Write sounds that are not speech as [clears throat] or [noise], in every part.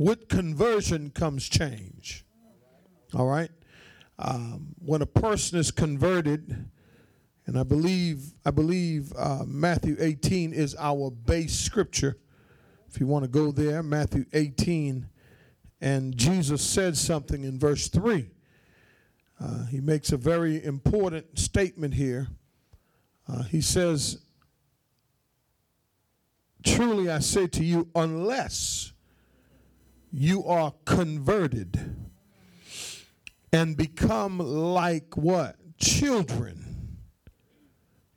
with conversion comes change. All right? Um, when a person is converted, and I believe I believe uh, Matthew 18 is our base scripture. If you want to go there, Matthew 18, and Jesus said something in verse 3. Uh, he makes a very important statement here. Uh, he says, Truly I say to you, unless you are converted and become like what? Children.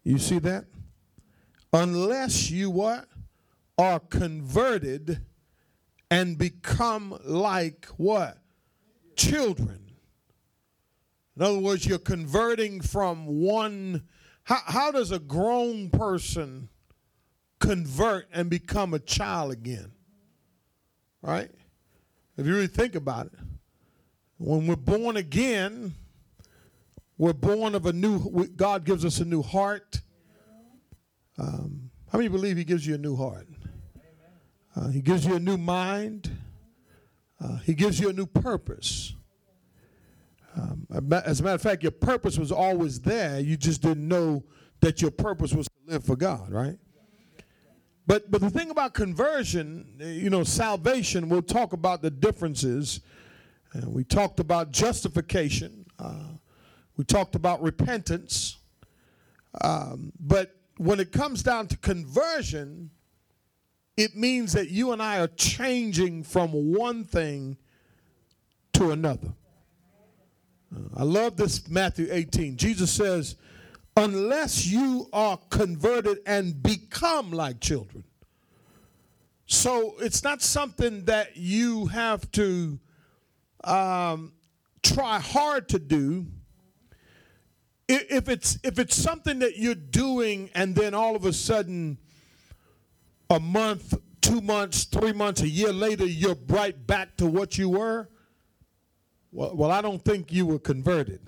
You see that? Unless you what? Are converted and become like what? Children. In other words, you're converting from one. How, how does a grown person convert and become a child again? Right? If you really think about it, when we're born again, we're born of a new, God gives us a new heart. Um, how many believe He gives you a new heart? Uh, he gives you a new mind. Uh, he gives you a new purpose. Um, as a matter of fact, your purpose was always there. You just didn't know that your purpose was to live for God, right? But but the thing about conversion, you know, salvation. We'll talk about the differences. Uh, we talked about justification. Uh, we talked about repentance. Um, but when it comes down to conversion, it means that you and I are changing from one thing to another. I love this Matthew 18. Jesus says, unless you are converted and become like children. So it's not something that you have to um, try hard to do. If it's if it's something that you're doing and then all of a sudden, a month, two months, three months, a year later, you're right back to what you were, well, well, I don't think you were converted.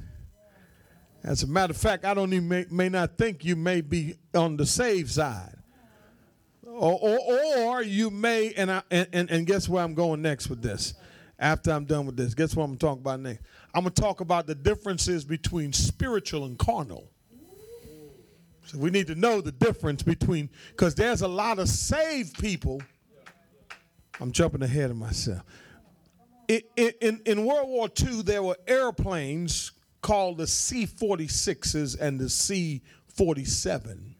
As a matter of fact, I don't even may, may not think you may be on the saved side. Or, or, or you may, and, I, and, and guess where I'm going next with this? After I'm done with this, guess what I'm going to talk about next? I'm going to talk about the differences between spiritual and carnal. So we need to know the difference between, because there's a lot of saved people. I'm jumping ahead of myself in, in World War II, there were airplanes called the C 46s and the C 47.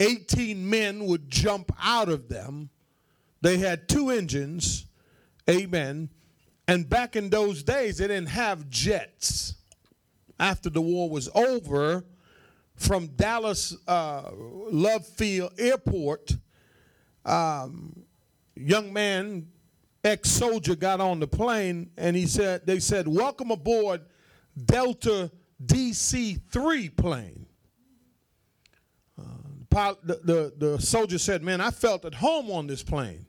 18 men would jump out of them. They had two engines, amen. And back in those days, they didn't have jets. After the war was over, from Dallas uh, Love Field Airport, um, young man ex soldier got on the plane and he said, they said, Welcome aboard Delta DC 3 plane. Uh, the, the, the, soldier said, Man, I felt at home on this plane.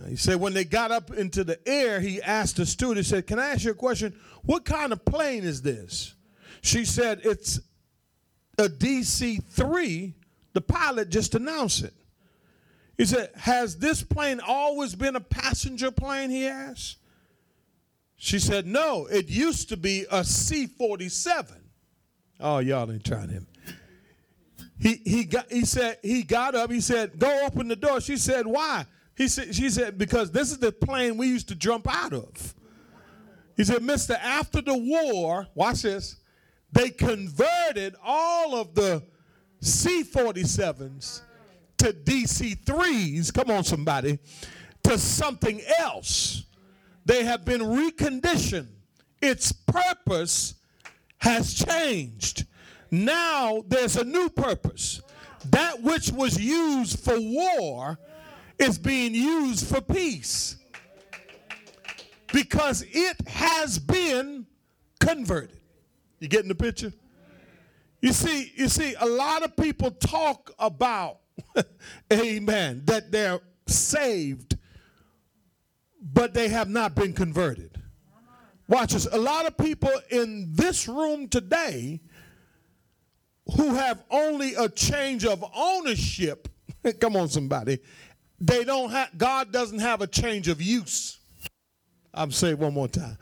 Uh, he said, When they got up into the air, he asked the steward, he said, Can I ask you a question? What kind of plane is this? She said, It's a DC 3. The pilot just announced it. He said, Has this plane always been a passenger plane? He asked. She said, No, it used to be a C 47. Oh, y'all ain't trying him. He, he, got, he said, he got up, he said, Go open the door. She said, Why? He said, she said, Because this is the plane we used to jump out of. He said, Mister, after the war, watch this, they converted all of the C 47s to DC 3s, come on, somebody, to something else. They have been reconditioned. Its purpose has changed. Now there's a new purpose. That which was used for war is being used for peace because it has been converted. You getting the picture? You see, you see, a lot of people talk about [laughs] amen, that they're saved, but they have not been converted. Watch this. A lot of people in this room today who have only a change of ownership, [laughs] come on, somebody, they don't have God doesn't have a change of use. I'm saying one more time.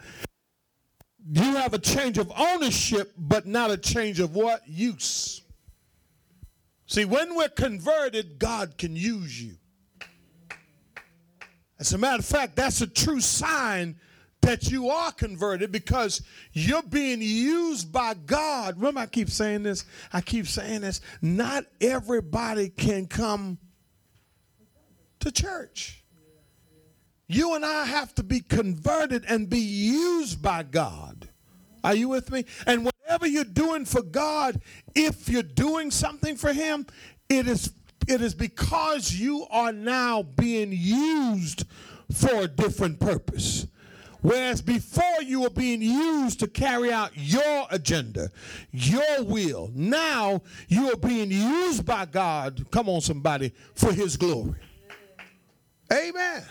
You have a change of ownership, but not a change of what? Use. See, when we're converted, God can use you. As a matter of fact, that's a true sign that you are converted because you're being used by God. Remember, I keep saying this. I keep saying this. Not everybody can come to church. You and I have to be converted and be used by God. Are you with me? And whatever you're doing for God, if you're doing something for Him, it is it is because you are now being used for a different purpose. Whereas before you were being used to carry out your agenda, your will, now you are being used by God, come on, somebody, for His glory. Amen.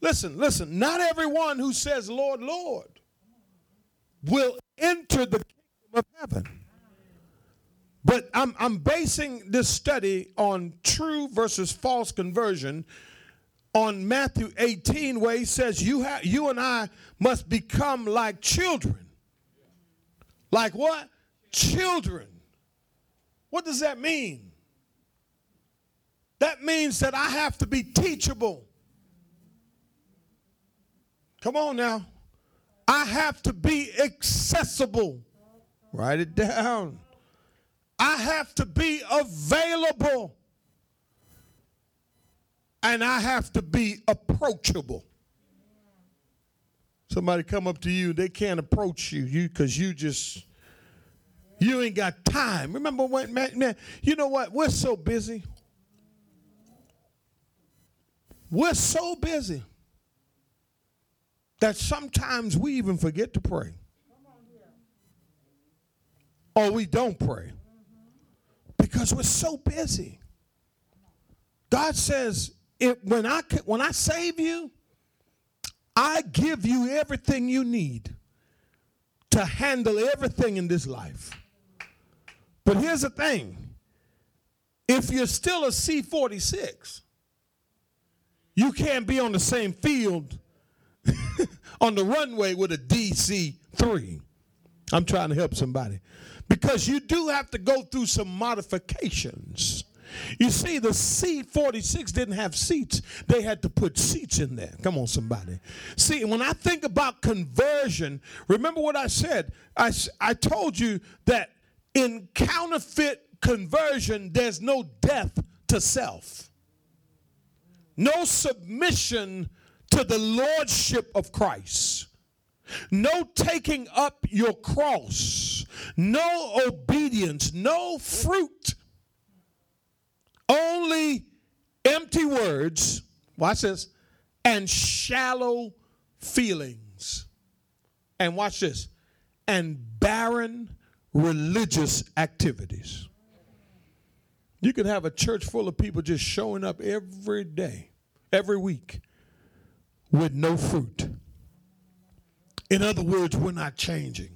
Listen, listen, not everyone who says, Lord, Lord, will enter the kingdom of heaven. But I'm, I'm basing this study on true versus false conversion on Matthew 18, where he says, You, ha- you and I must become like children. Like what? Children. What does that mean? That means that I have to be teachable. Come on now. I have to be accessible. Write it down. I have to be available and I have to be approachable. Somebody come up to you, they can't approach you, you because you just you ain't got time. Remember when man, man, you know what? We're so busy. We're so busy that sometimes we even forget to pray. Or we don't pray because we're so busy. God says, when I when I save you, I give you everything you need to handle everything in this life. But here's the thing. If you're still a C46, you can't be on the same field [laughs] on the runway with a DC3. I'm trying to help somebody. Because you do have to go through some modifications you see, the C 46 didn't have seats, they had to put seats in there. Come on, somebody. See, when I think about conversion, remember what I said? I, I told you that in counterfeit conversion, there's no death to self, no submission to the lordship of Christ. No taking up your cross, no obedience, no fruit only empty words, watch this, and shallow feelings. And watch this, and barren religious activities. You can have a church full of people just showing up every day, every week, with no fruit. In other words, we're not changing.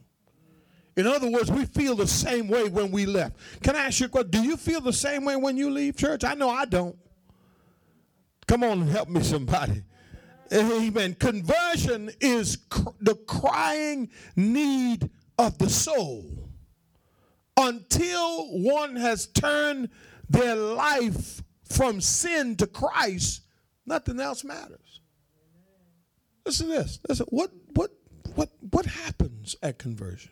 In other words, we feel the same way when we left. Can I ask you a question? Do you feel the same way when you leave church? I know I don't. Come on and help me, somebody. Amen. Conversion is cr- the crying need of the soul. Until one has turned their life from sin to Christ, nothing else matters. Listen to this. Listen, what, what, what, happens at conversion?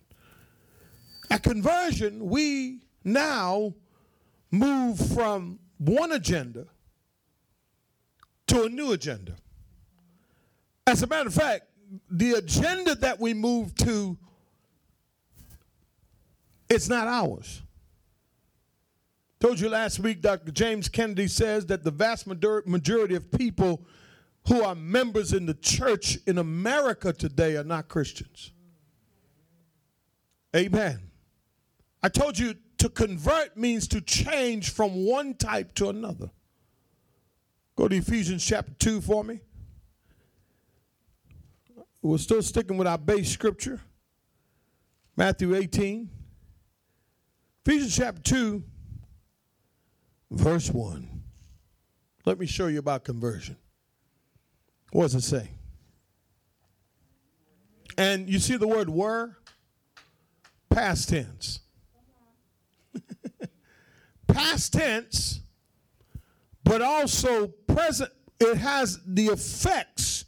At conversion, we now move from one agenda to a new agenda. As a matter of fact, the agenda that we move to it's not ours. Told you last week, Dr. James Kennedy says that the vast majority of people who are members in the church in America today are not Christians. Amen. I told you to convert means to change from one type to another. Go to Ephesians chapter 2 for me. We're still sticking with our base scripture, Matthew 18. Ephesians chapter 2, verse 1. Let me show you about conversion. What does it say? And you see the word were? Past tense. [laughs] Past tense, but also present. It has the effects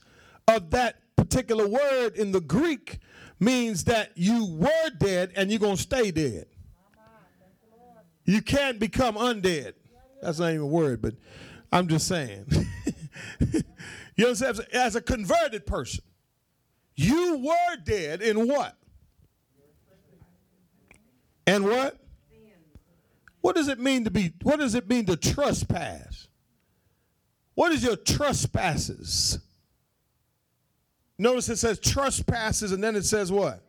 of that particular word in the Greek means that you were dead and you're going to stay dead. You can't become undead. That's not even a word, but I'm just saying. [laughs] you understand? As a converted person, you were dead in what? And what? What does it mean to be, what does it mean to trespass? What is your trespasses? Notice it says trespasses and then it says what?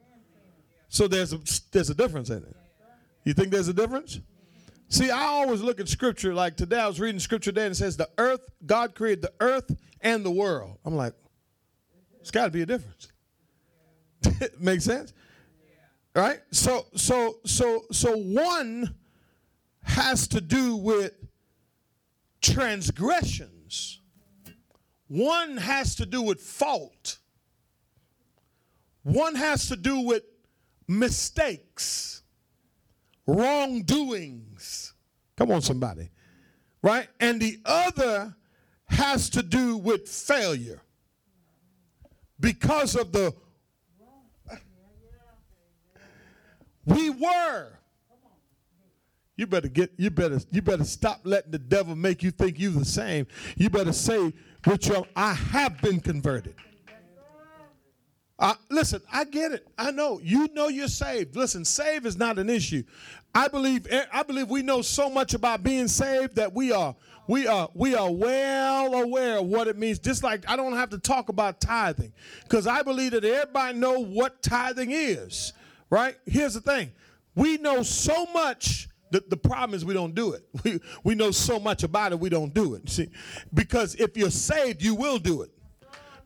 So there's a, there's a difference in it. You think there's a difference? See, I always look at scripture like today I was reading scripture today and it says the earth, God created the earth and the world. I'm like, it's got to be a difference. [laughs] Makes sense? Right? So so so so one has to do with transgressions. One has to do with fault. One has to do with mistakes, wrongdoings. Come on, somebody. Right? And the other has to do with failure because of the. We were. You better get you better you better stop letting the devil make you think you the same. You better say with your I have been converted. Uh, listen, I get it. I know you know you're saved. Listen, save is not an issue. I believe I believe we know so much about being saved that we are we are we are well aware of what it means. Just like I don't have to talk about tithing because I believe that everybody know what tithing is. Right? Here's the thing: we know so much. The, the problem is we don't do it. [laughs] We, we know so much about it, we don't do it. See, because if you're saved, you will do it.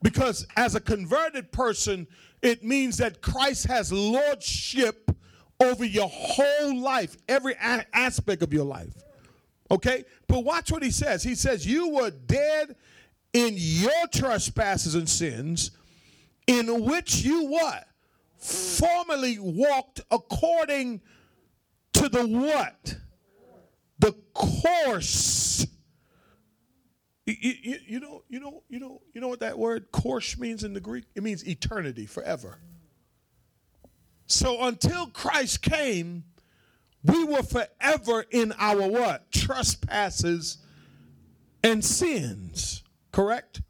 Because as a converted person, it means that Christ has lordship over your whole life, every a- aspect of your life. Okay? But watch what he says. He says, You were dead in your trespasses and sins, in which you what? Formerly walked according to the what? The course you, you, you, know, you know, you know, you know what that word course means in the Greek? It means eternity, forever. So until Christ came, we were forever in our what? Trespasses and sins. Correct?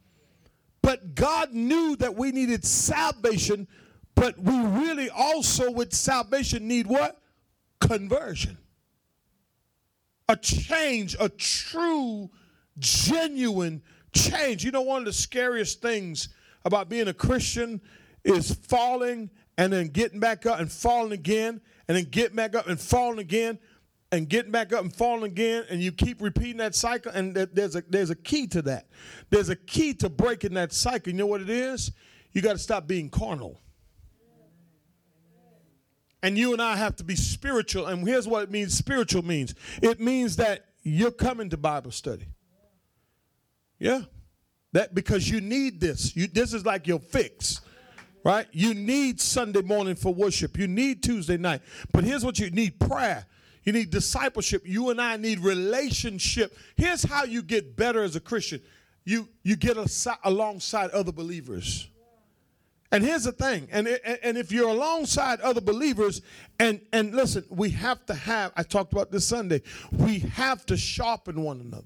But God knew that we needed salvation, but we really also with salvation need what? Conversion. A change, a true genuine change. You know, one of the scariest things about being a Christian is falling and then getting back up and falling again and then getting back up and falling again and getting back up and falling again and you keep repeating that cycle and there's a there's a key to that there's a key to breaking that cycle you know what it is you got to stop being carnal and you and I have to be spiritual and here's what it means spiritual means it means that you're coming to Bible study yeah. That because you need this. You this is like your fix. Right? You need Sunday morning for worship. You need Tuesday night. But here's what you need prayer. You need discipleship. You and I need relationship. Here's how you get better as a Christian. You you get alongside other believers. And here's the thing, and, and if you're alongside other believers, and, and listen, we have to have, I talked about this Sunday, we have to sharpen one another.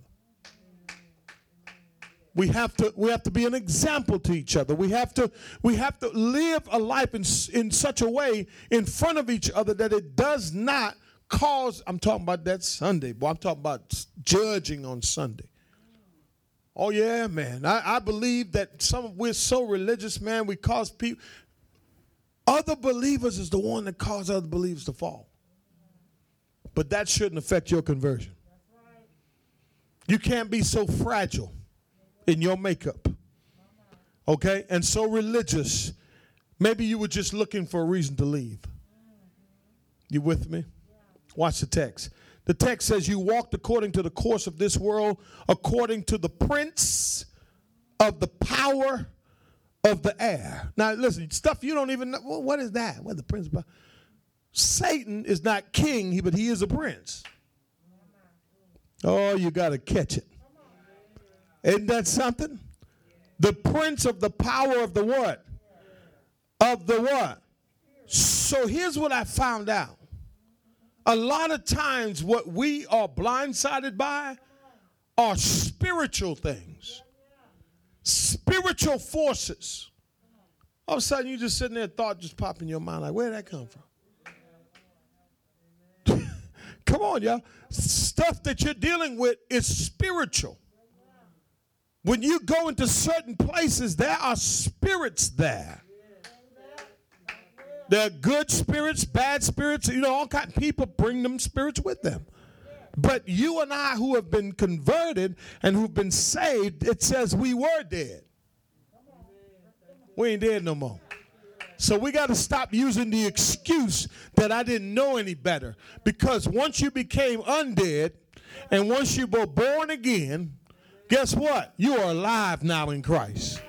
We have to we have to be an example to each other. We have to we have to live a life in in such a way in front of each other that it does not cause I'm talking about that Sunday, boy. I'm talking about judging on Sunday. Oh yeah, man. I, I believe that some of we're so religious, man, we cause people other believers is the one that cause other believers to fall. But that shouldn't affect your conversion. You can't be so fragile in your makeup. Okay? And so religious. Maybe you were just looking for a reason to leave. You with me? Watch the text. The text says, You walked according to the course of this world, according to the prince of the power of the air. Now, listen, stuff you don't even know. what is that? What the prince of Satan is not king, but he is a prince. Oh, you got to catch it. Isn't that something? The prince of the power of the what? Of the what? So here's what I found out. A lot of times, what we are blindsided by are spiritual things, spiritual forces. All of a sudden, you just sitting there, thought just pop in your mind, like, where did that come from? [laughs] come on, y'all. Stuff that you're dealing with is spiritual. When you go into certain places, there are spirits there. There are good spirits, bad spirits, you know, all kind of people bring them spirits with them. But you and I who have been converted and who've been saved, it says we were dead. We ain't dead no more. So we got to stop using the excuse that I didn't know any better. Because once you became undead and once you were born again, guess what? You are alive now in Christ.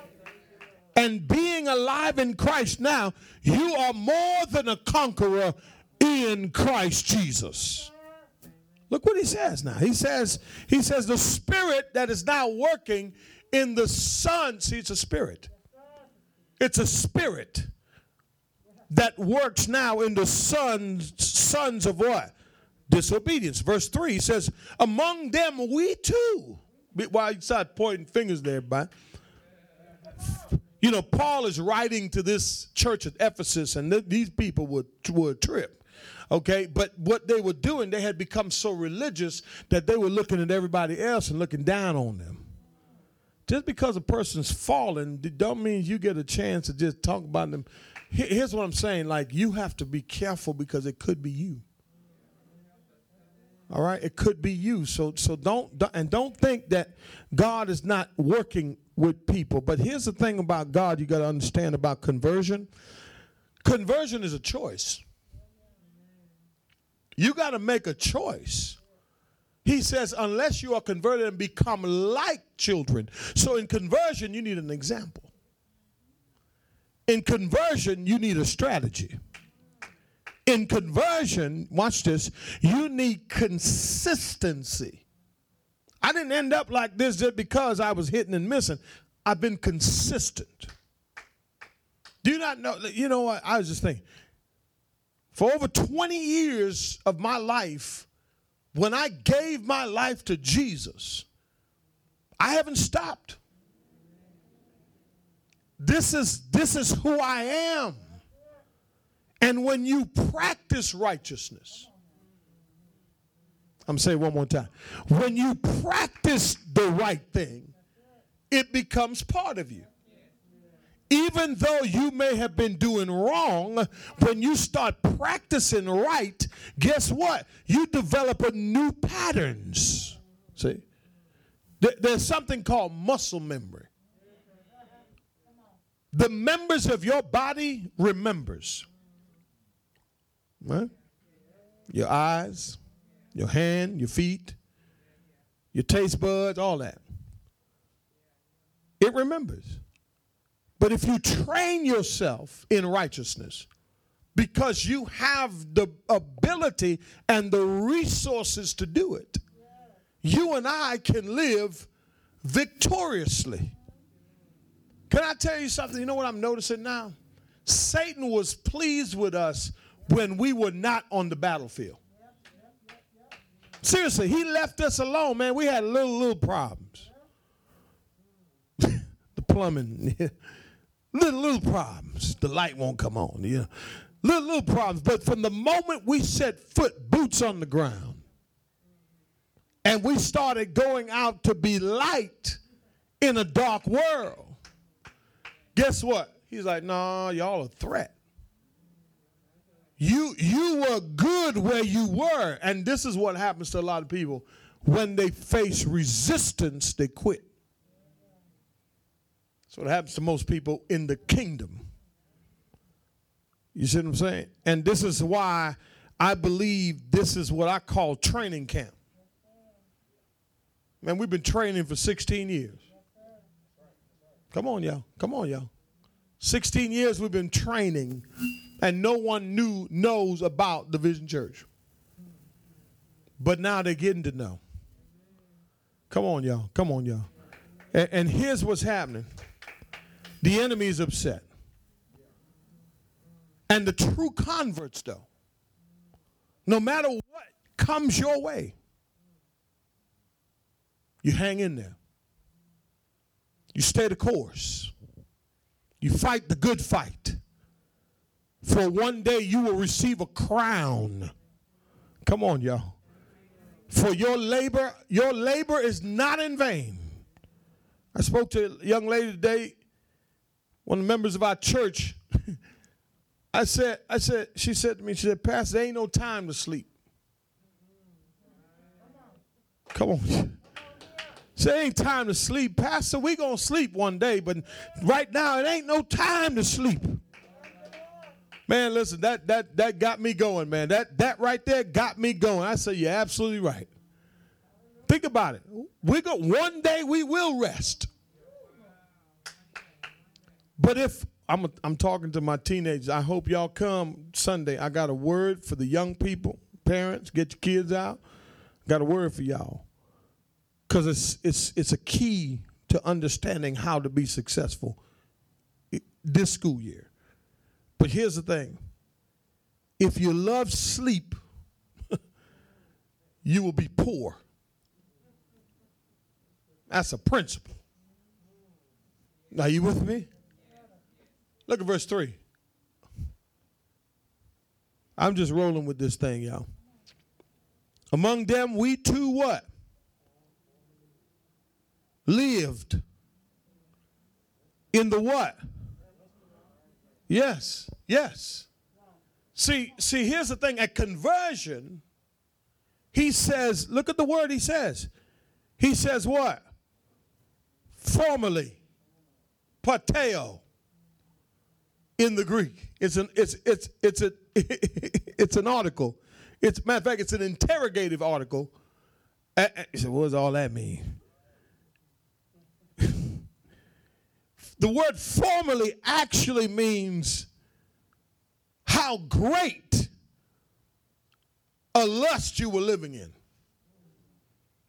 And being alive in Christ now, you are more than a conqueror in Christ Jesus. Look what he says now. He says, he says, the spirit that is now working in the Son, see, it's a spirit. It's a spirit that works now in the sons, sons of what? Disobedience. Verse 3 says, Among them we too. Why you start pointing fingers there, but you know, Paul is writing to this church at Ephesus, and th- these people would, would trip. Okay, but what they were doing, they had become so religious that they were looking at everybody else and looking down on them. Just because a person's fallen, don't mean you get a chance to just talk about them. Here's what I'm saying: like you have to be careful because it could be you. All right, it could be you. So so don't and don't think that God is not working with people. But here's the thing about God you got to understand about conversion. Conversion is a choice. You got to make a choice. He says, unless you are converted and become like children. So in conversion, you need an example. In conversion, you need a strategy. In conversion, watch this, you need consistency. I didn't end up like this just because I was hitting and missing. I've been consistent. Do you not know? You know what? I was just thinking. For over 20 years of my life, when I gave my life to Jesus, I haven't stopped. This is this is who I am. And when you practice righteousness, I'm saying one more time. When you practice the right thing, it becomes part of you. Even though you may have been doing wrong, when you start practicing right, guess what? You develop a new patterns. See? There's something called muscle memory. The members of your body remembers. Right? Your eyes, your hand, your feet, your taste buds, all that. It remembers. But if you train yourself in righteousness, because you have the ability and the resources to do it, you and I can live victoriously. Can I tell you something? You know what I'm noticing now? Satan was pleased with us when we were not on the battlefield. Seriously, he left us alone, man. We had little, little problems. [laughs] the plumbing, [laughs] little, little problems. The light won't come on, know. Little, little problems. But from the moment we set foot, boots on the ground, and we started going out to be light in a dark world, guess what? He's like, nah, y'all a threat. You you were good where you were, and this is what happens to a lot of people when they face resistance, they quit. That's what happens to most people in the kingdom. You see what I'm saying? And this is why I believe this is what I call training camp. Man, we've been training for 16 years. Come on, y'all. Come on, y'all. 16 years we've been training, and no one knew knows about the Vision Church. But now they're getting to know. Come on, y'all. Come on, y'all. And, and here's what's happening. The enemy is upset. And the true converts, though, no matter what comes your way, you hang in there. You stay the course. You fight the good fight. For one day you will receive a crown. Come on, y'all. For your labor, your labor is not in vain. I spoke to a young lady today, one of the members of our church. [laughs] I said, I said, she said to me, she said, Pastor, there ain't no time to sleep. Come on. [laughs] Say ain't time to sleep. Pastor, we gonna sleep one day, but right now it ain't no time to sleep. Man, listen, that that that got me going, man. That that right there got me going. I say you're absolutely right. Think about it. We go one day we will rest. But if I'm a, I'm talking to my teenagers, I hope y'all come Sunday. I got a word for the young people, parents, get your kids out. Got a word for y'all because it's it's it's a key to understanding how to be successful this school year. But here's the thing: if you love sleep, [laughs] you will be poor. That's a principle. Now, you with me? Look at verse 3. I'm just rolling with this thing, y'all. Among them, we too what? lived in the what? Yes, yes. See, see, here's the thing. At conversion, he says, look at the word he says. He says what? Formerly, pateo in the Greek. It's an it's it's it's a [laughs] it's an article. It's matter of fact, it's an interrogative article. He said, what does all that mean? The word formerly actually means how great a lust you were living in.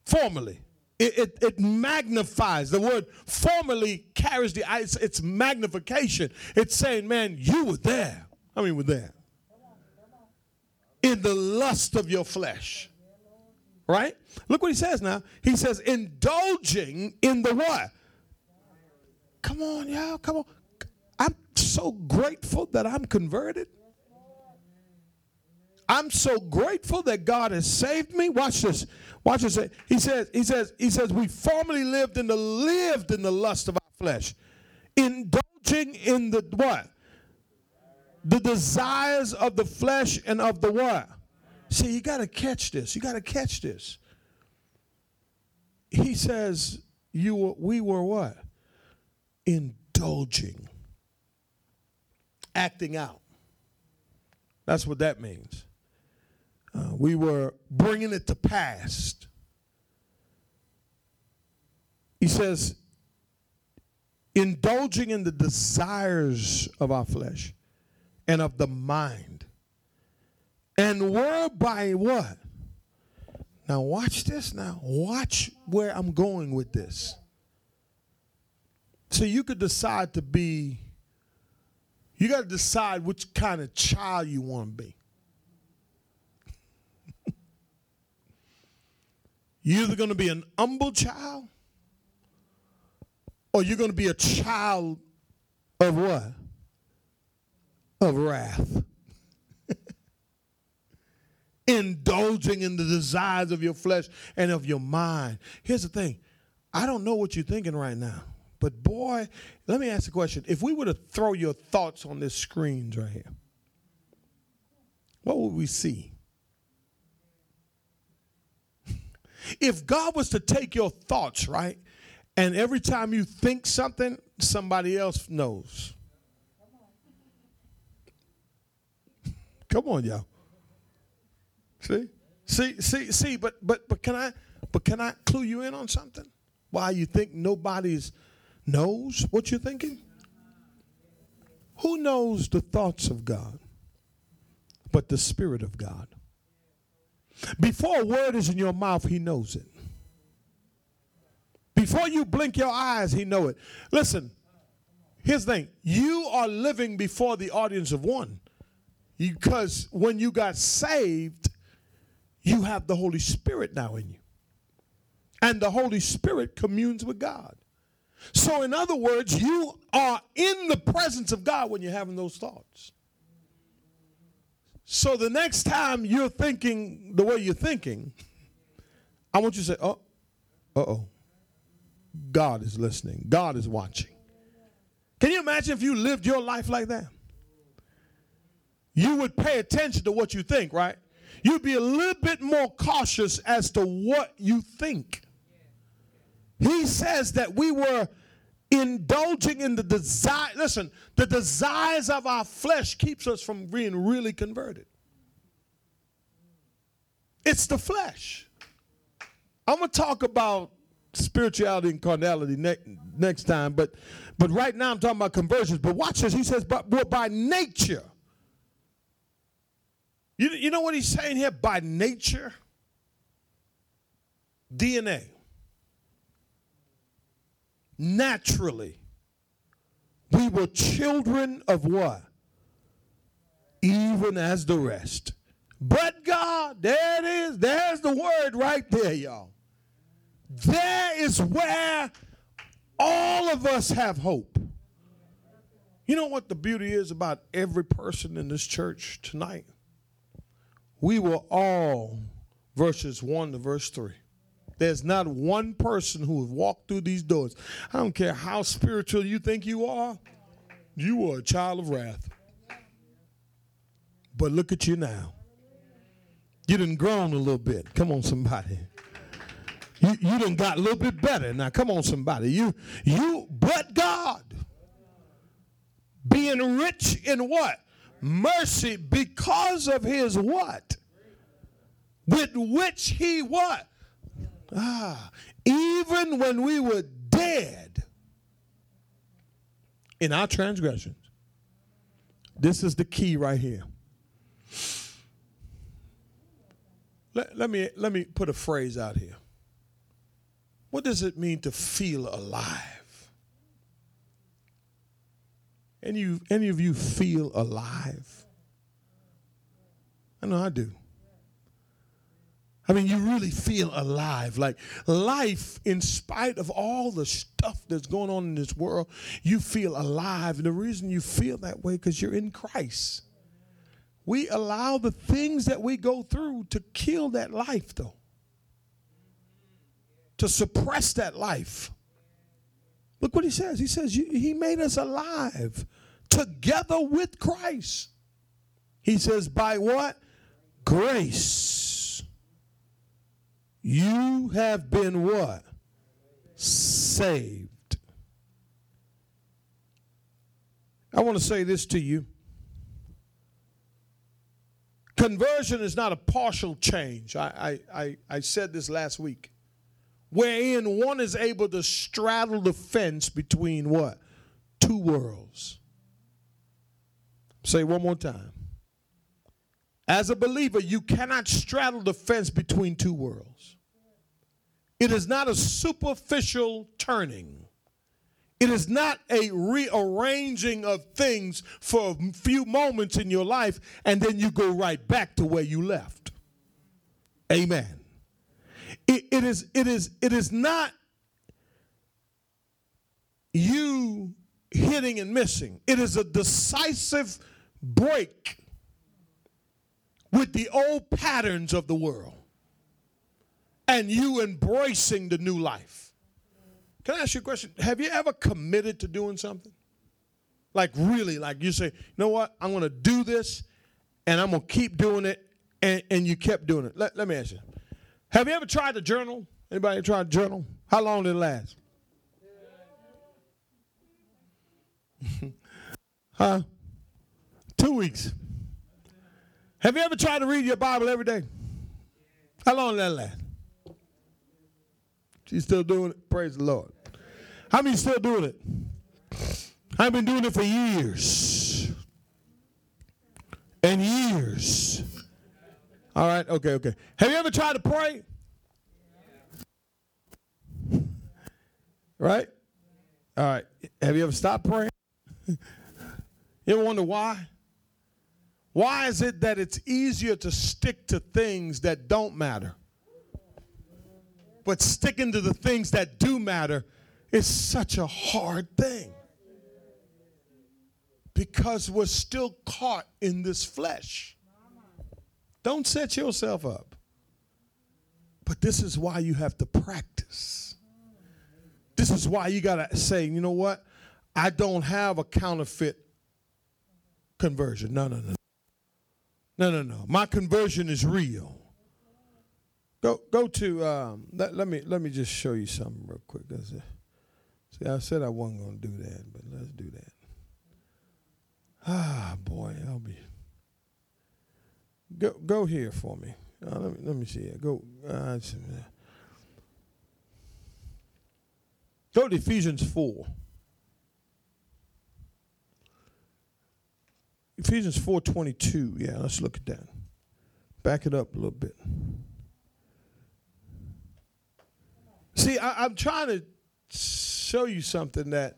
Formerly. It, it, it, magnifies. The word formerly carries the, it's, it's magnification. It's saying, man, you were there. I mean, were there. In the lust of your flesh. Right? Look what he says now. He says, indulging in the what? Come on, y'all. Come on. I'm so grateful that I'm converted. I'm so grateful that God has saved me. Watch this. Watch this. He says, he says, he says, we formerly lived in the lived in the lust of our flesh, indulging in the what? The desires of the flesh and of the what? See, you got to catch this. You got to catch this. He says, you were, we were what? Indulging, acting out. That's what that means. Uh, we were bringing it to past. He says, indulging in the desires of our flesh and of the mind. And were by what? Now, watch this now. Watch where I'm going with this. So you could decide to be, you got to decide which kind of child you want to be. [laughs] You're either going to be an humble child or you're going to be a child of what? Of wrath. [laughs] Indulging in the desires of your flesh and of your mind. Here's the thing I don't know what you're thinking right now. But boy, let me ask a question. If we were to throw your thoughts on this screen right here, what would we see? [laughs] if God was to take your thoughts, right, and every time you think something, somebody else knows. Come on, y'all. See? See, see, see, but but but can I but can I clue you in on something? Why you think nobody's knows what you're thinking? Who knows the thoughts of God? But the Spirit of God. Before a word is in your mouth, he knows it. Before you blink your eyes, he know it. Listen, here's the thing. You are living before the audience of one. Because when you got saved, you have the Holy Spirit now in you. And the Holy Spirit communes with God. So, in other words, you are in the presence of God when you're having those thoughts. So, the next time you're thinking the way you're thinking, I want you to say, oh, uh oh. God is listening, God is watching. Can you imagine if you lived your life like that? You would pay attention to what you think, right? You'd be a little bit more cautious as to what you think. He says that we were indulging in the desire. Listen, the desires of our flesh keeps us from being really converted. It's the flesh. I'm going to talk about spirituality and carnality ne- next time, but but right now I'm talking about conversions. But watch this. He says, but, but by nature. You, you know what he's saying here? By nature, DNA naturally. We were children of what? Even as the rest. But God, there it is. There's the word right there, y'all. There is where all of us have hope. You know what the beauty is about every person in this church tonight? We were all verses 1 to verse 3. There's not one person who has walked through these doors. I don't care how spiritual you think you are, you are a child of wrath. But look at you now. You done grown a little bit. Come on, somebody. You, you done got a little bit better. Now, come on, somebody. You, you, but God, being rich in what? Mercy because of his what? With which he what? Ah, even when we were dead in our transgressions. This is the key right here. Let, let, me, let me put a phrase out here. What does it mean to feel alive? Any, any of you feel alive? I know I do. I mean, you really feel alive. Like life, in spite of all the stuff that's going on in this world, you feel alive. And the reason you feel that way because you're in Christ. We allow the things that we go through to kill that life, though, to suppress that life. Look what he says. He says, He made us alive together with Christ. He says, by what? Grace you have been what? Saved. I want to say this to you. Conversion is not a partial change. I, I, I, I, said this last week. Wherein one is able to straddle the fence between what? Two worlds. Say one more time. As a believer, you cannot straddle the fence between two worlds. It is not a superficial turning. It is not a rearranging of things for a few moments in your life and then you go right back to where you left. Amen. It, it is it is it is not you hitting and missing. It is a decisive break with the old patterns of the world and you embracing the new life. Can I ask you a question? Have you ever committed to doing something? Like really, like you say, you know what? I'm going to do this and I'm going to keep doing it and, and you kept doing it. Let, let me ask you. Have you ever tried to journal? Anybody tried to journal? How long did it last? [laughs] huh? Two weeks. Have you ever tried to read your Bible every day? How long did that last? She's still doing it. Praise the Lord. How many still doing it? I've been doing it for years and years. All right, okay, okay. Have you ever tried to pray? Right? All right. Have you ever stopped praying? [laughs] you ever wonder why? Why is it that it's easier to stick to things that don't matter? But sticking to the things that do matter is such a hard thing. Because we're still caught in this flesh. Don't set yourself up. But this is why you have to practice. This is why you got to say, you know what? I don't have a counterfeit conversion. No, no, no. No, no, no. My conversion is real. Go, go to. Um, let, let me let me just show you something real quick. See, I said I wasn't going to do that, but let's do that. Ah, boy, I'll be. Go, go here for me. Uh, let me let me see. Go. Uh, go to Ephesians four. Ephesians 4:22. Yeah, let's look at that. Back it up a little bit. See, I, I'm trying to show you something that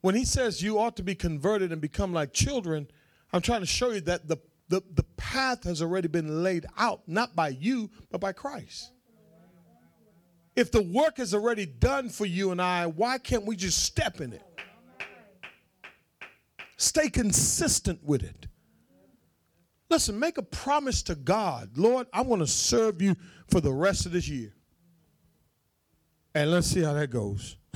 when he says you ought to be converted and become like children, I'm trying to show you that the, the, the path has already been laid out, not by you, but by Christ. If the work is already done for you and I, why can't we just step in it? Stay consistent with it. Listen, make a promise to God Lord, I want to serve you for the rest of this year. And let's see how that goes. [laughs]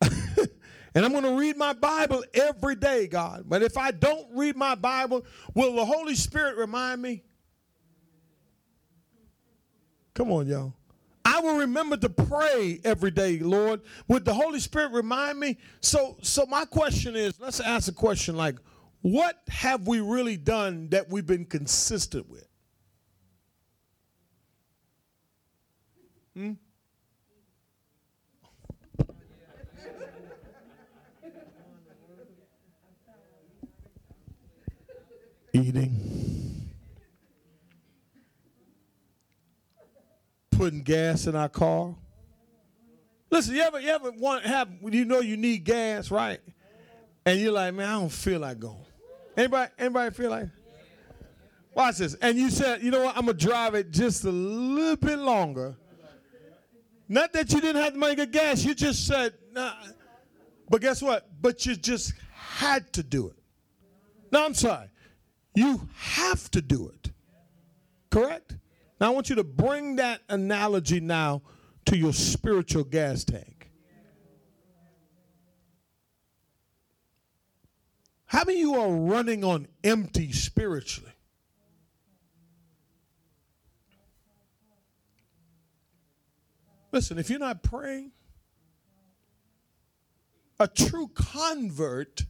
and I'm going to read my Bible every day, God. But if I don't read my Bible, will the Holy Spirit remind me? Come on, y'all. I will remember to pray every day, Lord. Would the Holy Spirit remind me? So so my question is, let's ask a question like, what have we really done that we've been consistent with? Hmm? Eating. putting gas in our car. Listen, you ever you ever want have you know you need gas, right? And you're like, man, I don't feel like going. Anybody anybody feel like? Watch this. And you said, you know what? I'm gonna drive it just a little bit longer. Not that you didn't have the money to get gas. You just said, nah. But guess what? But you just had to do it. No, I'm sorry. You have to do it. Correct? Now I want you to bring that analogy now to your spiritual gas tank. How many of you are running on empty spiritually? Listen, if you're not praying, a true convert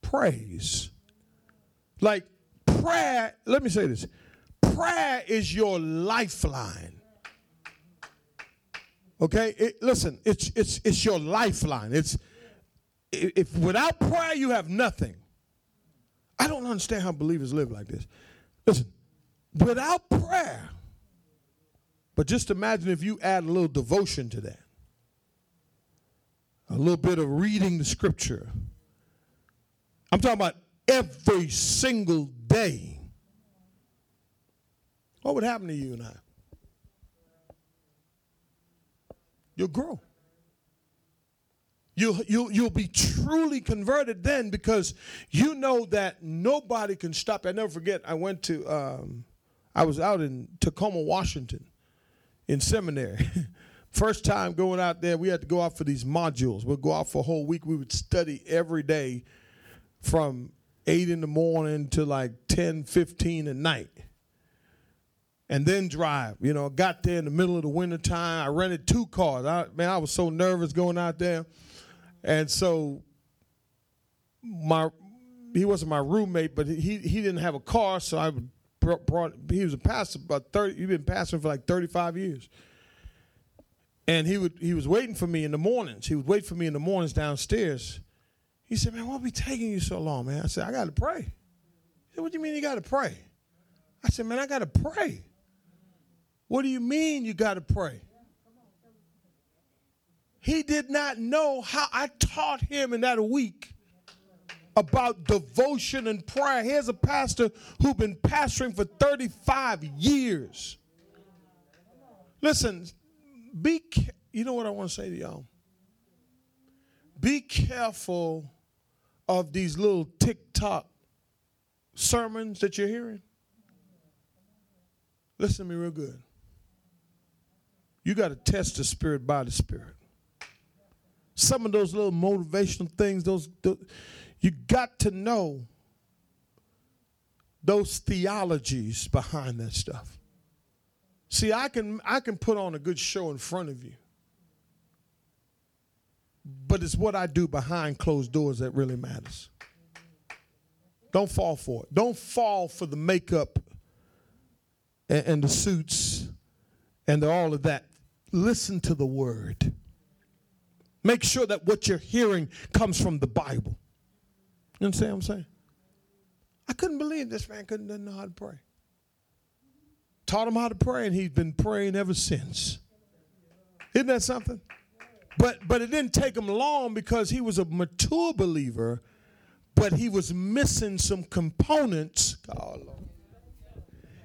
prays. Like prayer, let me say this prayer is your lifeline. Okay, it, listen, it's it's it's your lifeline. It's if without prayer you have nothing. I don't understand how believers live like this. Listen, without prayer, but just imagine if you add a little devotion to that, a little bit of reading the scripture. I'm talking about every single day what would happen to you and I? You'll grow. You'll, you'll, you'll be truly converted then because you know that nobody can stop. I never forget, I went to, um, I was out in Tacoma, Washington in seminary. [laughs] First time going out there, we had to go out for these modules. We'd go out for a whole week. We would study every day from 8 in the morning to like 10, 15 at night and then drive. You know, got there in the middle of the winter time. I rented two cars. I, man, I was so nervous going out there. And so my he wasn't my roommate, but he he didn't have a car, so I brought, brought he was a pastor about 30 he'd been pastoring for like 35 years. And he would he was waiting for me in the mornings. He would wait for me in the mornings downstairs. He said, Man, what be taking you so long, man? I said, I gotta pray. He said, What do you mean you gotta pray? I said, Man, I gotta pray. What do you mean you gotta pray? He did not know how I taught him in that week about devotion and prayer. Here's a pastor who's been pastoring for 35 years. Listen, be you know what I want to say to y'all? Be careful of these little TikTok sermons that you're hearing. Listen to me real good. You got to test the spirit by the spirit. Some of those little motivational things, those, those you got to know those theologies behind that stuff. See, I can I can put on a good show in front of you. But it's what I do behind closed doors that really matters. Don't fall for it. Don't fall for the makeup and, and the suits and the, all of that. Listen to the word. Make sure that what you're hearing comes from the Bible. You understand what I'm saying? I couldn't believe this man couldn't know how to pray. Taught him how to pray, and he's been praying ever since. Isn't that something? But but it didn't take him long because he was a mature believer, but he was missing some components.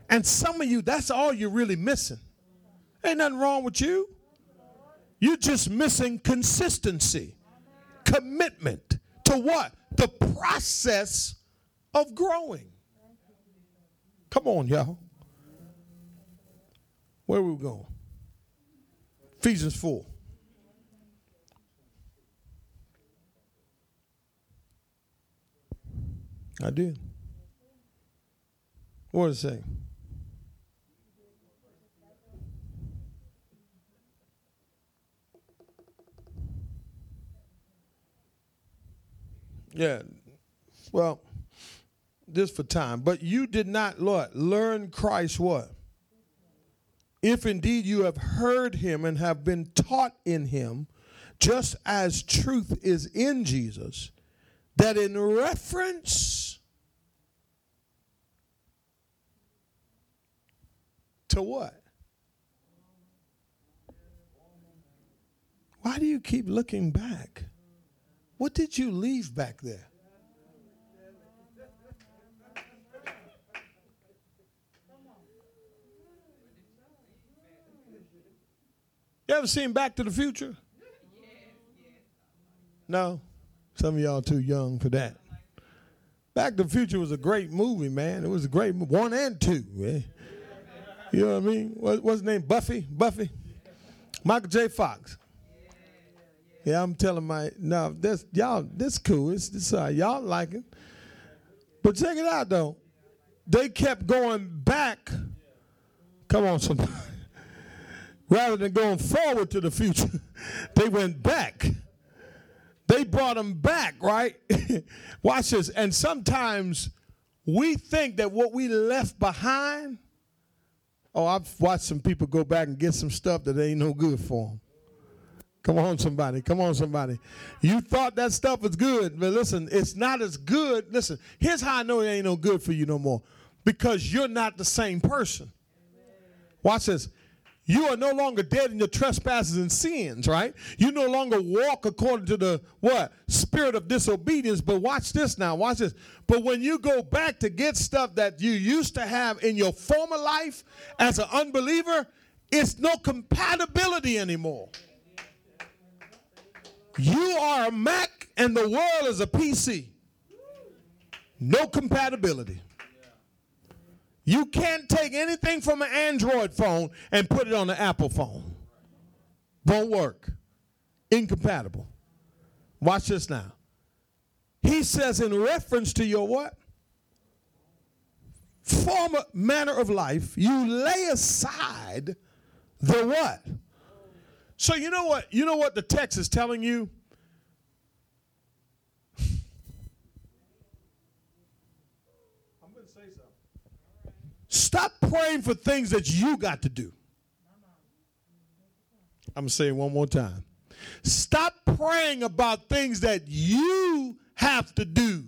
And some of you, that's all you're really missing. Ain't nothing wrong with you. You're just missing consistency, commitment to what? The process of growing. Come on, y'all. Where are we going? Ephesians 4. I did. What does it say? Yeah. Well, this for time. But you did not, learn Christ what? If indeed you have heard him and have been taught in him, just as truth is in Jesus, that in reference to what? Why do you keep looking back? What did you leave back there? You ever seen Back to the Future? No? Some of y'all too young for that. Back to the Future was a great movie, man. It was a great. One and two, man. You know what I mean? What, what's his name? Buffy? Buffy? Michael J. Fox. Yeah, I'm telling my no, this y'all this cool. It's, it's uh, y'all like it. But check it out though. They kept going back. Come on, somebody. [laughs] Rather than going forward to the future, [laughs] they went back. They brought them back, right? [laughs] Watch this. And sometimes we think that what we left behind. Oh, I've watched some people go back and get some stuff that ain't no good for them. Come on, somebody. Come on, somebody. You thought that stuff was good, but listen, it's not as good. Listen, here's how I know it ain't no good for you no more because you're not the same person. Watch this. You are no longer dead in your trespasses and sins, right? You no longer walk according to the what? Spirit of disobedience. But watch this now. Watch this. But when you go back to get stuff that you used to have in your former life as an unbeliever, it's no compatibility anymore. You are a Mac and the world is a PC. No compatibility. You can't take anything from an Android phone and put it on an Apple phone. Won't work. Incompatible. Watch this now. He says, in reference to your what? Former manner of life, you lay aside the what? So you know what? You know what the text is telling you? Praying for things that you got to do. I'm going to say it one more time. Stop praying about things that you have to do.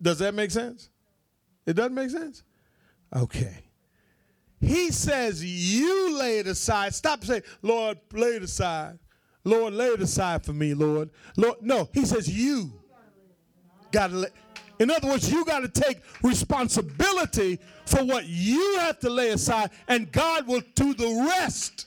Does that make sense? It doesn't make sense? Okay. He says, You lay it aside. Stop saying, Lord, lay it aside. Lord, lay it aside for me, Lord. Lord, no, he says, You got to lay. In other words, you got to take responsibility for what you have to lay aside, and God will do the rest.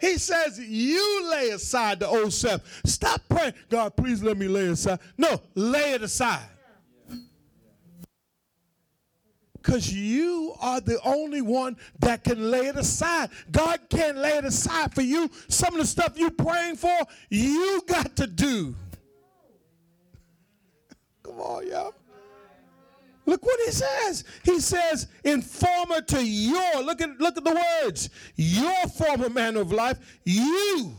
He says, You lay aside the old self. Stop praying, God, please let me lay aside. No, lay it aside. Because you are the only one that can lay it aside. God can't lay it aside for you. Some of the stuff you're praying for, you got to do. Come on, y'all. Look what he says. He says, informer to your, look at look at the words, your former manner of life, you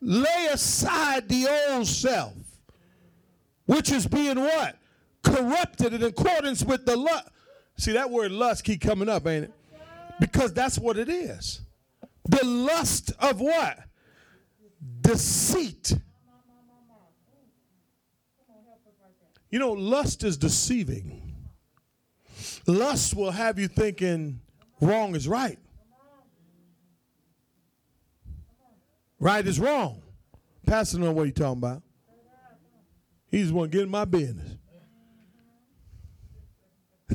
lay aside the old self, which is being what? corrupted in accordance with the lust. See, that word lust keep coming up, ain't it? Because that's what it is. The lust of what? Deceit. You know, lust is deceiving. Lust will have you thinking wrong is right. Right is wrong. Pastor know what he's talking about. He's the one getting my business. [laughs]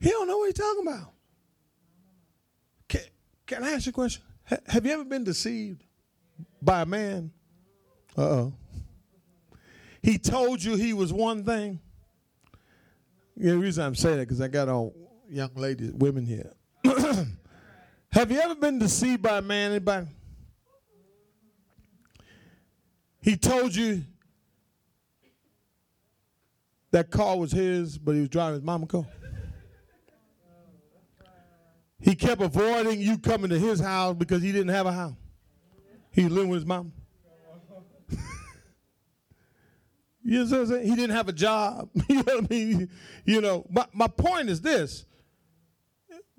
he don't know what he's talking about. Can, can I ask you a question? H- have you ever been deceived by a man? Uh oh. He told you he was one thing. The reason I'm saying that because I got all young ladies, women here. [clears throat] Have you ever been deceived by a man? Anybody? He told you that car was his, but he was driving his mama's car. He kept avoiding you coming to his house because he didn't have a house. He living with his mom. You know what I'm saying? He didn't have a job. [laughs] you know what I mean? You know, my, my point is this.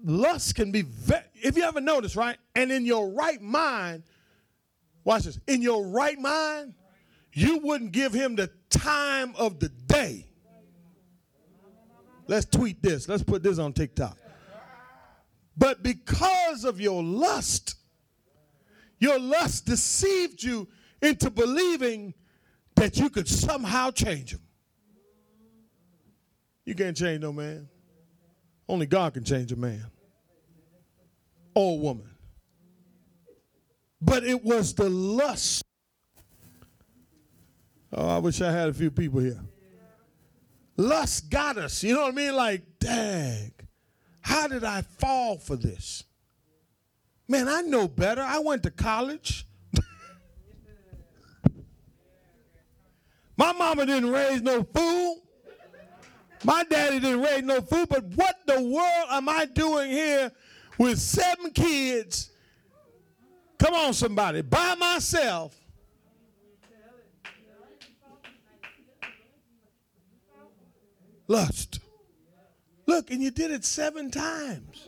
Lust can be, ve- if you ever notice, right? And in your right mind, watch this, in your right mind, you wouldn't give him the time of the day. Let's tweet this. Let's put this on TikTok. But because of your lust, your lust deceived you into believing that you could somehow change him. You can't change no man. Only God can change a man or a woman. But it was the lust. Oh, I wish I had a few people here. Lust got us. You know what I mean? Like, dang, how did I fall for this? Man, I know better. I went to college. My mama didn't raise no fool. My daddy didn't raise no fool. But what the world am I doing here with seven kids? Come on, somebody, by myself lust. Look, and you did it seven times.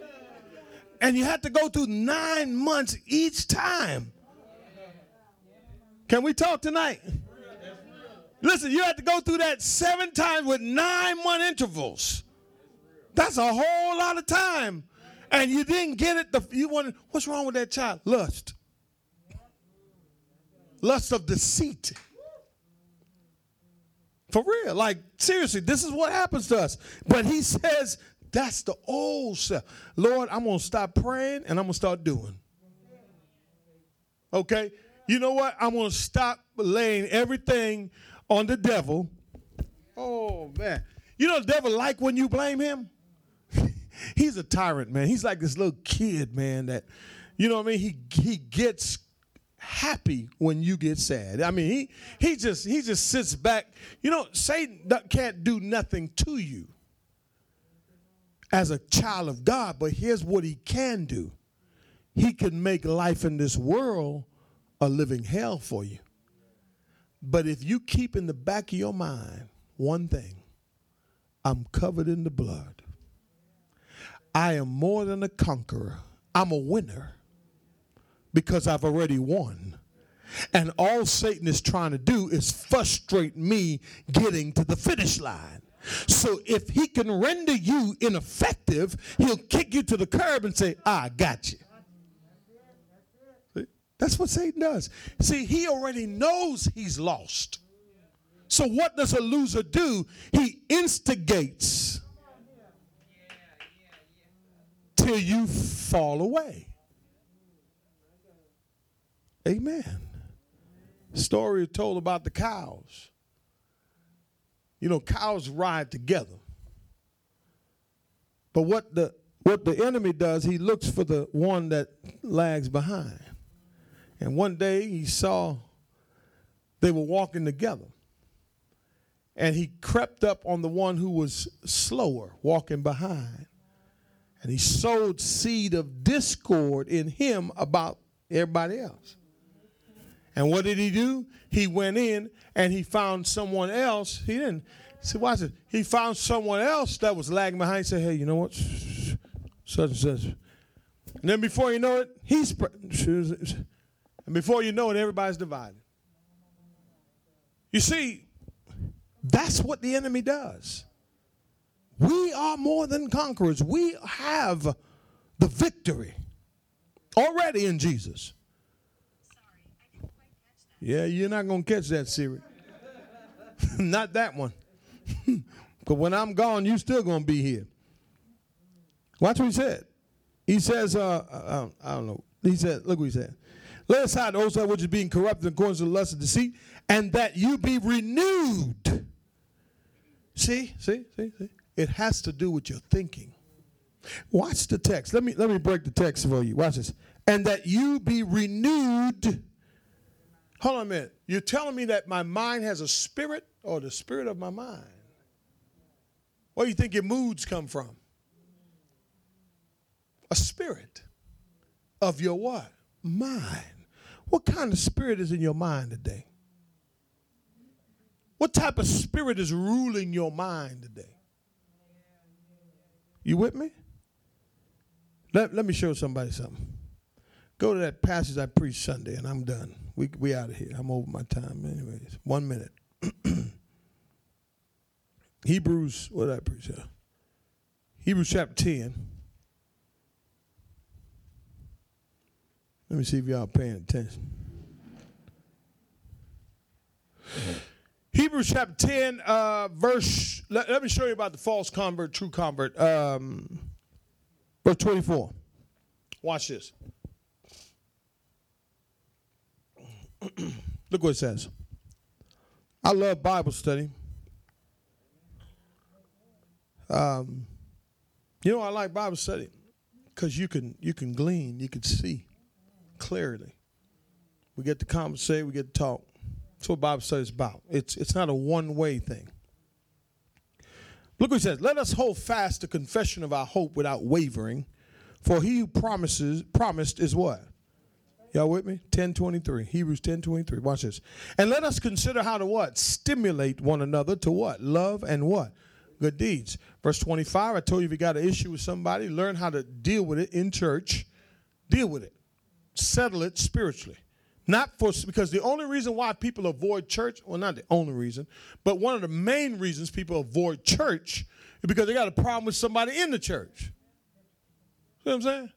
And you had to go through nine months each time. Can we talk tonight? Listen, you had to go through that seven times with nine month intervals. That's a whole lot of time. And you didn't get it. The, you wanted, what's wrong with that child? Lust. Lust of deceit. For real. Like, seriously, this is what happens to us. But he says, that's the old self. Lord, I'm going to stop praying and I'm going to start doing. Okay? You know what? I'm going to stop laying everything on the devil. Oh, man. You know the devil like when you blame him? [laughs] He's a tyrant, man. He's like this little kid, man, that, you know what I mean? He, he gets happy when you get sad. I mean, he he just he just sits back. You know, Satan can't do nothing to you as a child of God, but here's what he can do. He can make life in this world a living hell for you. But if you keep in the back of your mind one thing, I'm covered in the blood. I am more than a conqueror. I'm a winner because I've already won. And all Satan is trying to do is frustrate me getting to the finish line. So if he can render you ineffective, he'll kick you to the curb and say, I got you. That's what Satan does. See, he already knows he's lost. So what does a loser do? He instigates till you fall away. Amen. Story told about the cows. You know, cows ride together. But what the what the enemy does, he looks for the one that lags behind. And one day he saw they were walking together. And he crept up on the one who was slower, walking behind. And he sowed seed of discord in him about everybody else. And what did he do? He went in and he found someone else. He didn't see. Watch it. He found someone else that was lagging behind. He said, hey, you know what? Such and such. And then before you know it, he's. And before you know it, everybody's divided. You see, that's what the enemy does. We are more than conquerors. We have the victory already in Jesus. Yeah, you're not going to catch that, Siri. [laughs] not that one. [laughs] Because when I'm gone, you're still going to be here. Watch what he said. He says, uh, uh, I don't know. He said, look what he said. Lay aside self which is being corrupted according to the lust of deceit, and that you be renewed. See, see, see, see. It has to do with your thinking. Watch the text. Let me let me break the text for you. Watch this. And that you be renewed Hold on a minute. You're telling me that my mind has a spirit or the spirit of my mind? Where do you think your moods come from? A spirit of your what? Mind. What kind of spirit is in your mind today? What type of spirit is ruling your mind today? You with me? Let, let me show somebody something. Go to that passage I preached Sunday, and I'm done. We we out of here. I'm over my time, anyways. One minute. [clears throat] Hebrews, what did I preach? Here? Hebrews chapter ten. Let me see if y'all paying attention. Hebrews chapter 10, uh, verse, let, let, me show you about the false convert, true convert. Um, verse 24. Watch this. [clears throat] Look what it says. I love Bible study. Um, you know, I like Bible study because you can you can glean, you can see clearly. We get to conversate, we get to talk. That's what Bible is about. It's it's not a one way thing. Look what he says. Let us hold fast the confession of our hope without wavering, for he who promises promised is what? Y'all with me? 1023. Hebrews 1023. Watch this. And let us consider how to what? Stimulate one another to what? Love and what? Good deeds. Verse 25. I told you if you got an issue with somebody, learn how to deal with it in church. Deal with it. Settle it spiritually. Not for because the only reason why people avoid church, well, not the only reason, but one of the main reasons people avoid church is because they got a problem with somebody in the church. See what I'm saying?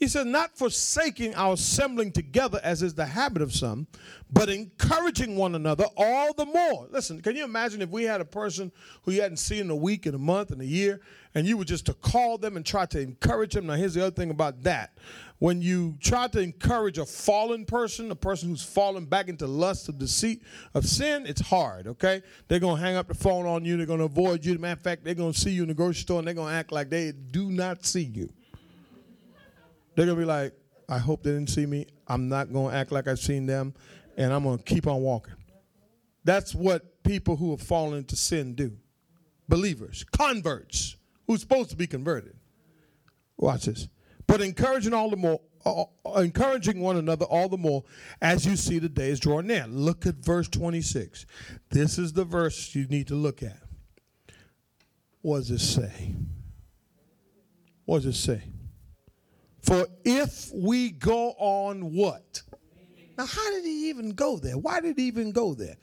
He says, not forsaking our assembling together as is the habit of some, but encouraging one another all the more. Listen, can you imagine if we had a person who you hadn't seen in a week, in a month, in a year, and you were just to call them and try to encourage them? Now, here's the other thing about that. When you try to encourage a fallen person, a person who's fallen back into lust of deceit of sin, it's hard, okay? They're to hang up the phone on you. They're to avoid you. Matter of fact, they're to see you in the grocery store and they're to act like they do not see you. They're to be like, I hope they didn't see me. I'm not to act like I've seen them, and I'm to keep on walking. That's what people who have fallen into sin do. Believers, converts, who's supposed to be converted. Watch this. But encouraging all the more, uh, encouraging one another all the more as you see the days drawing near. Look at verse 26. This is the verse you need to look at. What does it say? What does it say? For if we go on what? Now, how did he even go there? Why did he even go there?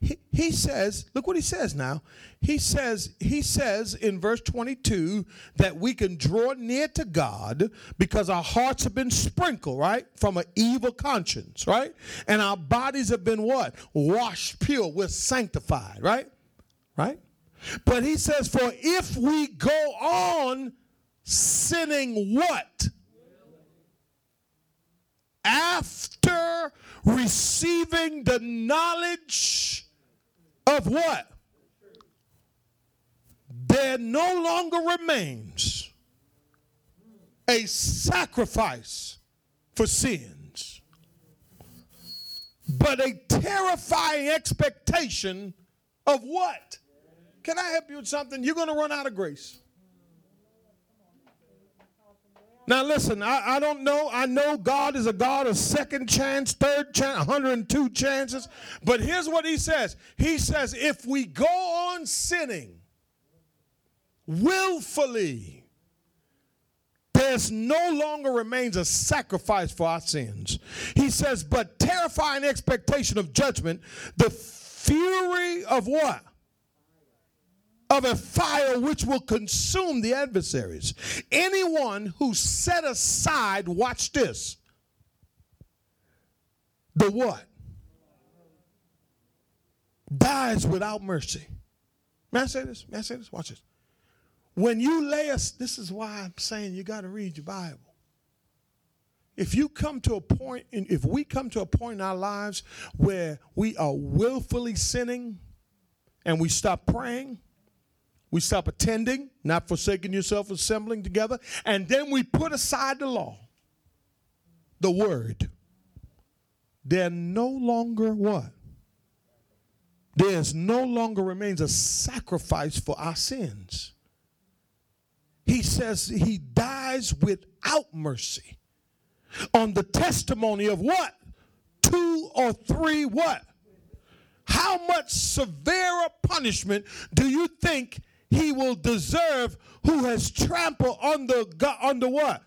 He, says, look what he says now. He says, he says in verse 22 that we can draw near to God because our hearts have been sprinkled, right? From an evil conscience, right? And our bodies have been what? Washed pure. We're sanctified, right? Right? But he says, for if we go on sinning what? after receiving the knowledge of what? There no longer remains a sacrifice for sins, but a terrifying expectation of what? Can I help you with something? You're going to run out of grace. Now, listen, I, I don't know. I know God is a God of second chance, third chance, 102 chances. But here's what He says He says, if we go on sinning willfully, there's no longer remains a sacrifice for our sins. He says, but terrifying expectation of judgment, the fury of what? Of a fire which will consume the adversaries. Anyone who set aside, watch this, the what? Dies without mercy. May I say this? May I say this? Watch this. When you lay us, this is why I'm saying you got to read your Bible. If you come to a point, in, if we come to a point in our lives where we are willfully sinning and we stop praying, we stop attending, not forsaking yourself, assembling together, and then we put aside the law, the word. There no longer what? There's no longer remains a sacrifice for our sins. He says he dies without mercy on the testimony of what? Two or three what? How much severer punishment do you think he will deserve who has trampled on the on the what?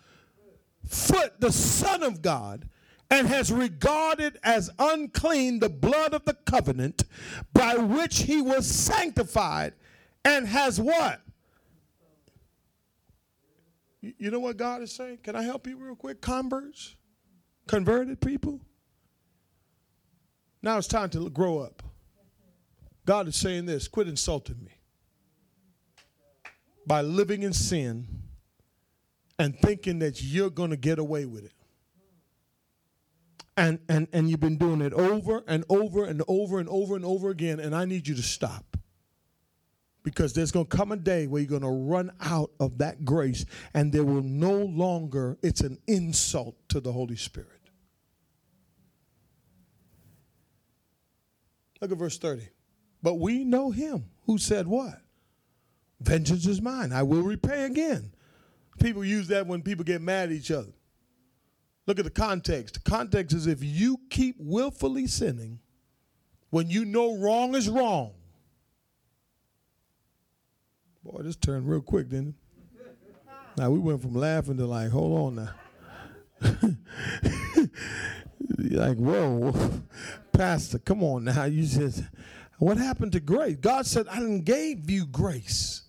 Foot the son of god and has regarded as unclean the blood of the covenant by which he was sanctified and has what? You know what god is saying? Can i help you real quick? Converts? Converted people? Now it's time to grow up. God is saying this. Quit insulting me by living in sin and thinking that you're going to get away with it. And, and, and you've been doing it over and over and over and over and over again, and I need you to stop. Because there's going to come a day where you're going to run out of that grace, and there will no longer, it's an insult to the Holy Spirit. Look at verse 30. But we know him who said what? Vengeance is mine. I will repay again. People use that when people get mad at each other. Look at the context. The context is if you keep willfully sinning when you know wrong is wrong. Boy, this turned real quick, didn't it? Now we went from laughing to like, hold on now. [laughs] like, whoa, Pastor, come on now. You said, what happened to grace? God said, I didn't gave you grace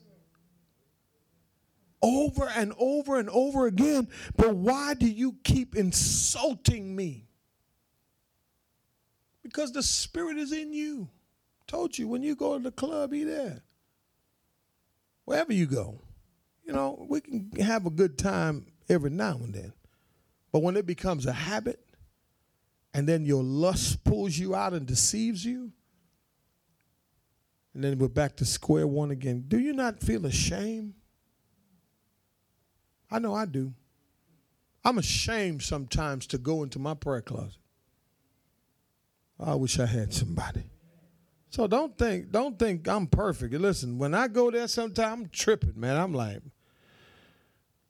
over and over and over again. But why do you keep insulting me? Because the Spirit is in you. Told you when you go to the club, He there. Wherever you go, you know, we can have a good time every now and then. But when it becomes a habit, and then your lust pulls you out and deceives you, and then we're back to square one again. Do you not feel ashamed? I know I do. I'm ashamed sometimes to go into my prayer closet. I wish I had somebody. So don't think, don't think I'm perfect. Listen, when I go there sometimes I'm tripping, man. I'm like,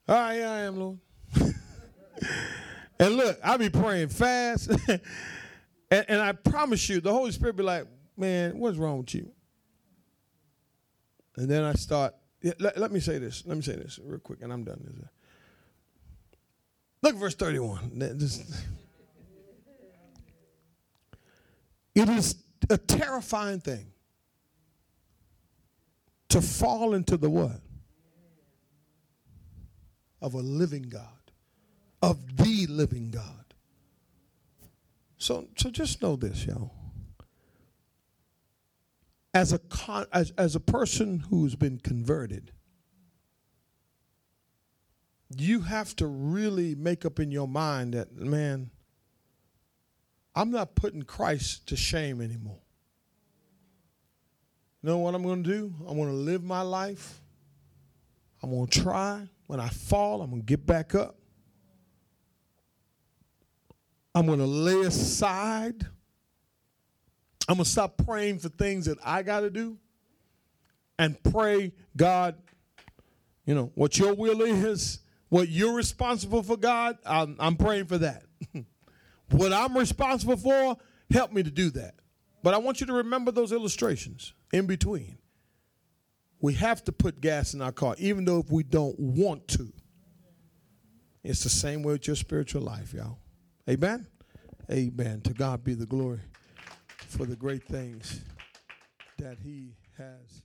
all right, yeah, I am, Lord. [laughs] And look, I be praying fast. [laughs] and, and I promise you, the Holy Spirit be like, man, what's wrong with you? And then I start, yeah, let, let me say this. Let me say this real quick, and I'm done. Look at verse 31. Just, it is a terrifying thing to fall into the what? Of a living God, of the living God. So, so just know this, y'all. As a, con, as, as a person who's been converted, you have to really make up in your mind that, man, I'm not putting Christ to shame anymore. You know what I'm going to do? I'm going to live my life. I'm going to try. When I fall, I'm going to get back up. I'm going to lay aside. I'm going to stop praying for things that I got to do and pray, God, you know, what your will is, what you're responsible for, God, I'm, I'm praying for that. [laughs] what I'm responsible for, help me to do that. But I want you to remember those illustrations in between. We have to put gas in our car, even though if we don't want to. It's the same way with your spiritual life, y'all. Amen? Amen. To God be the glory for the great things that He has.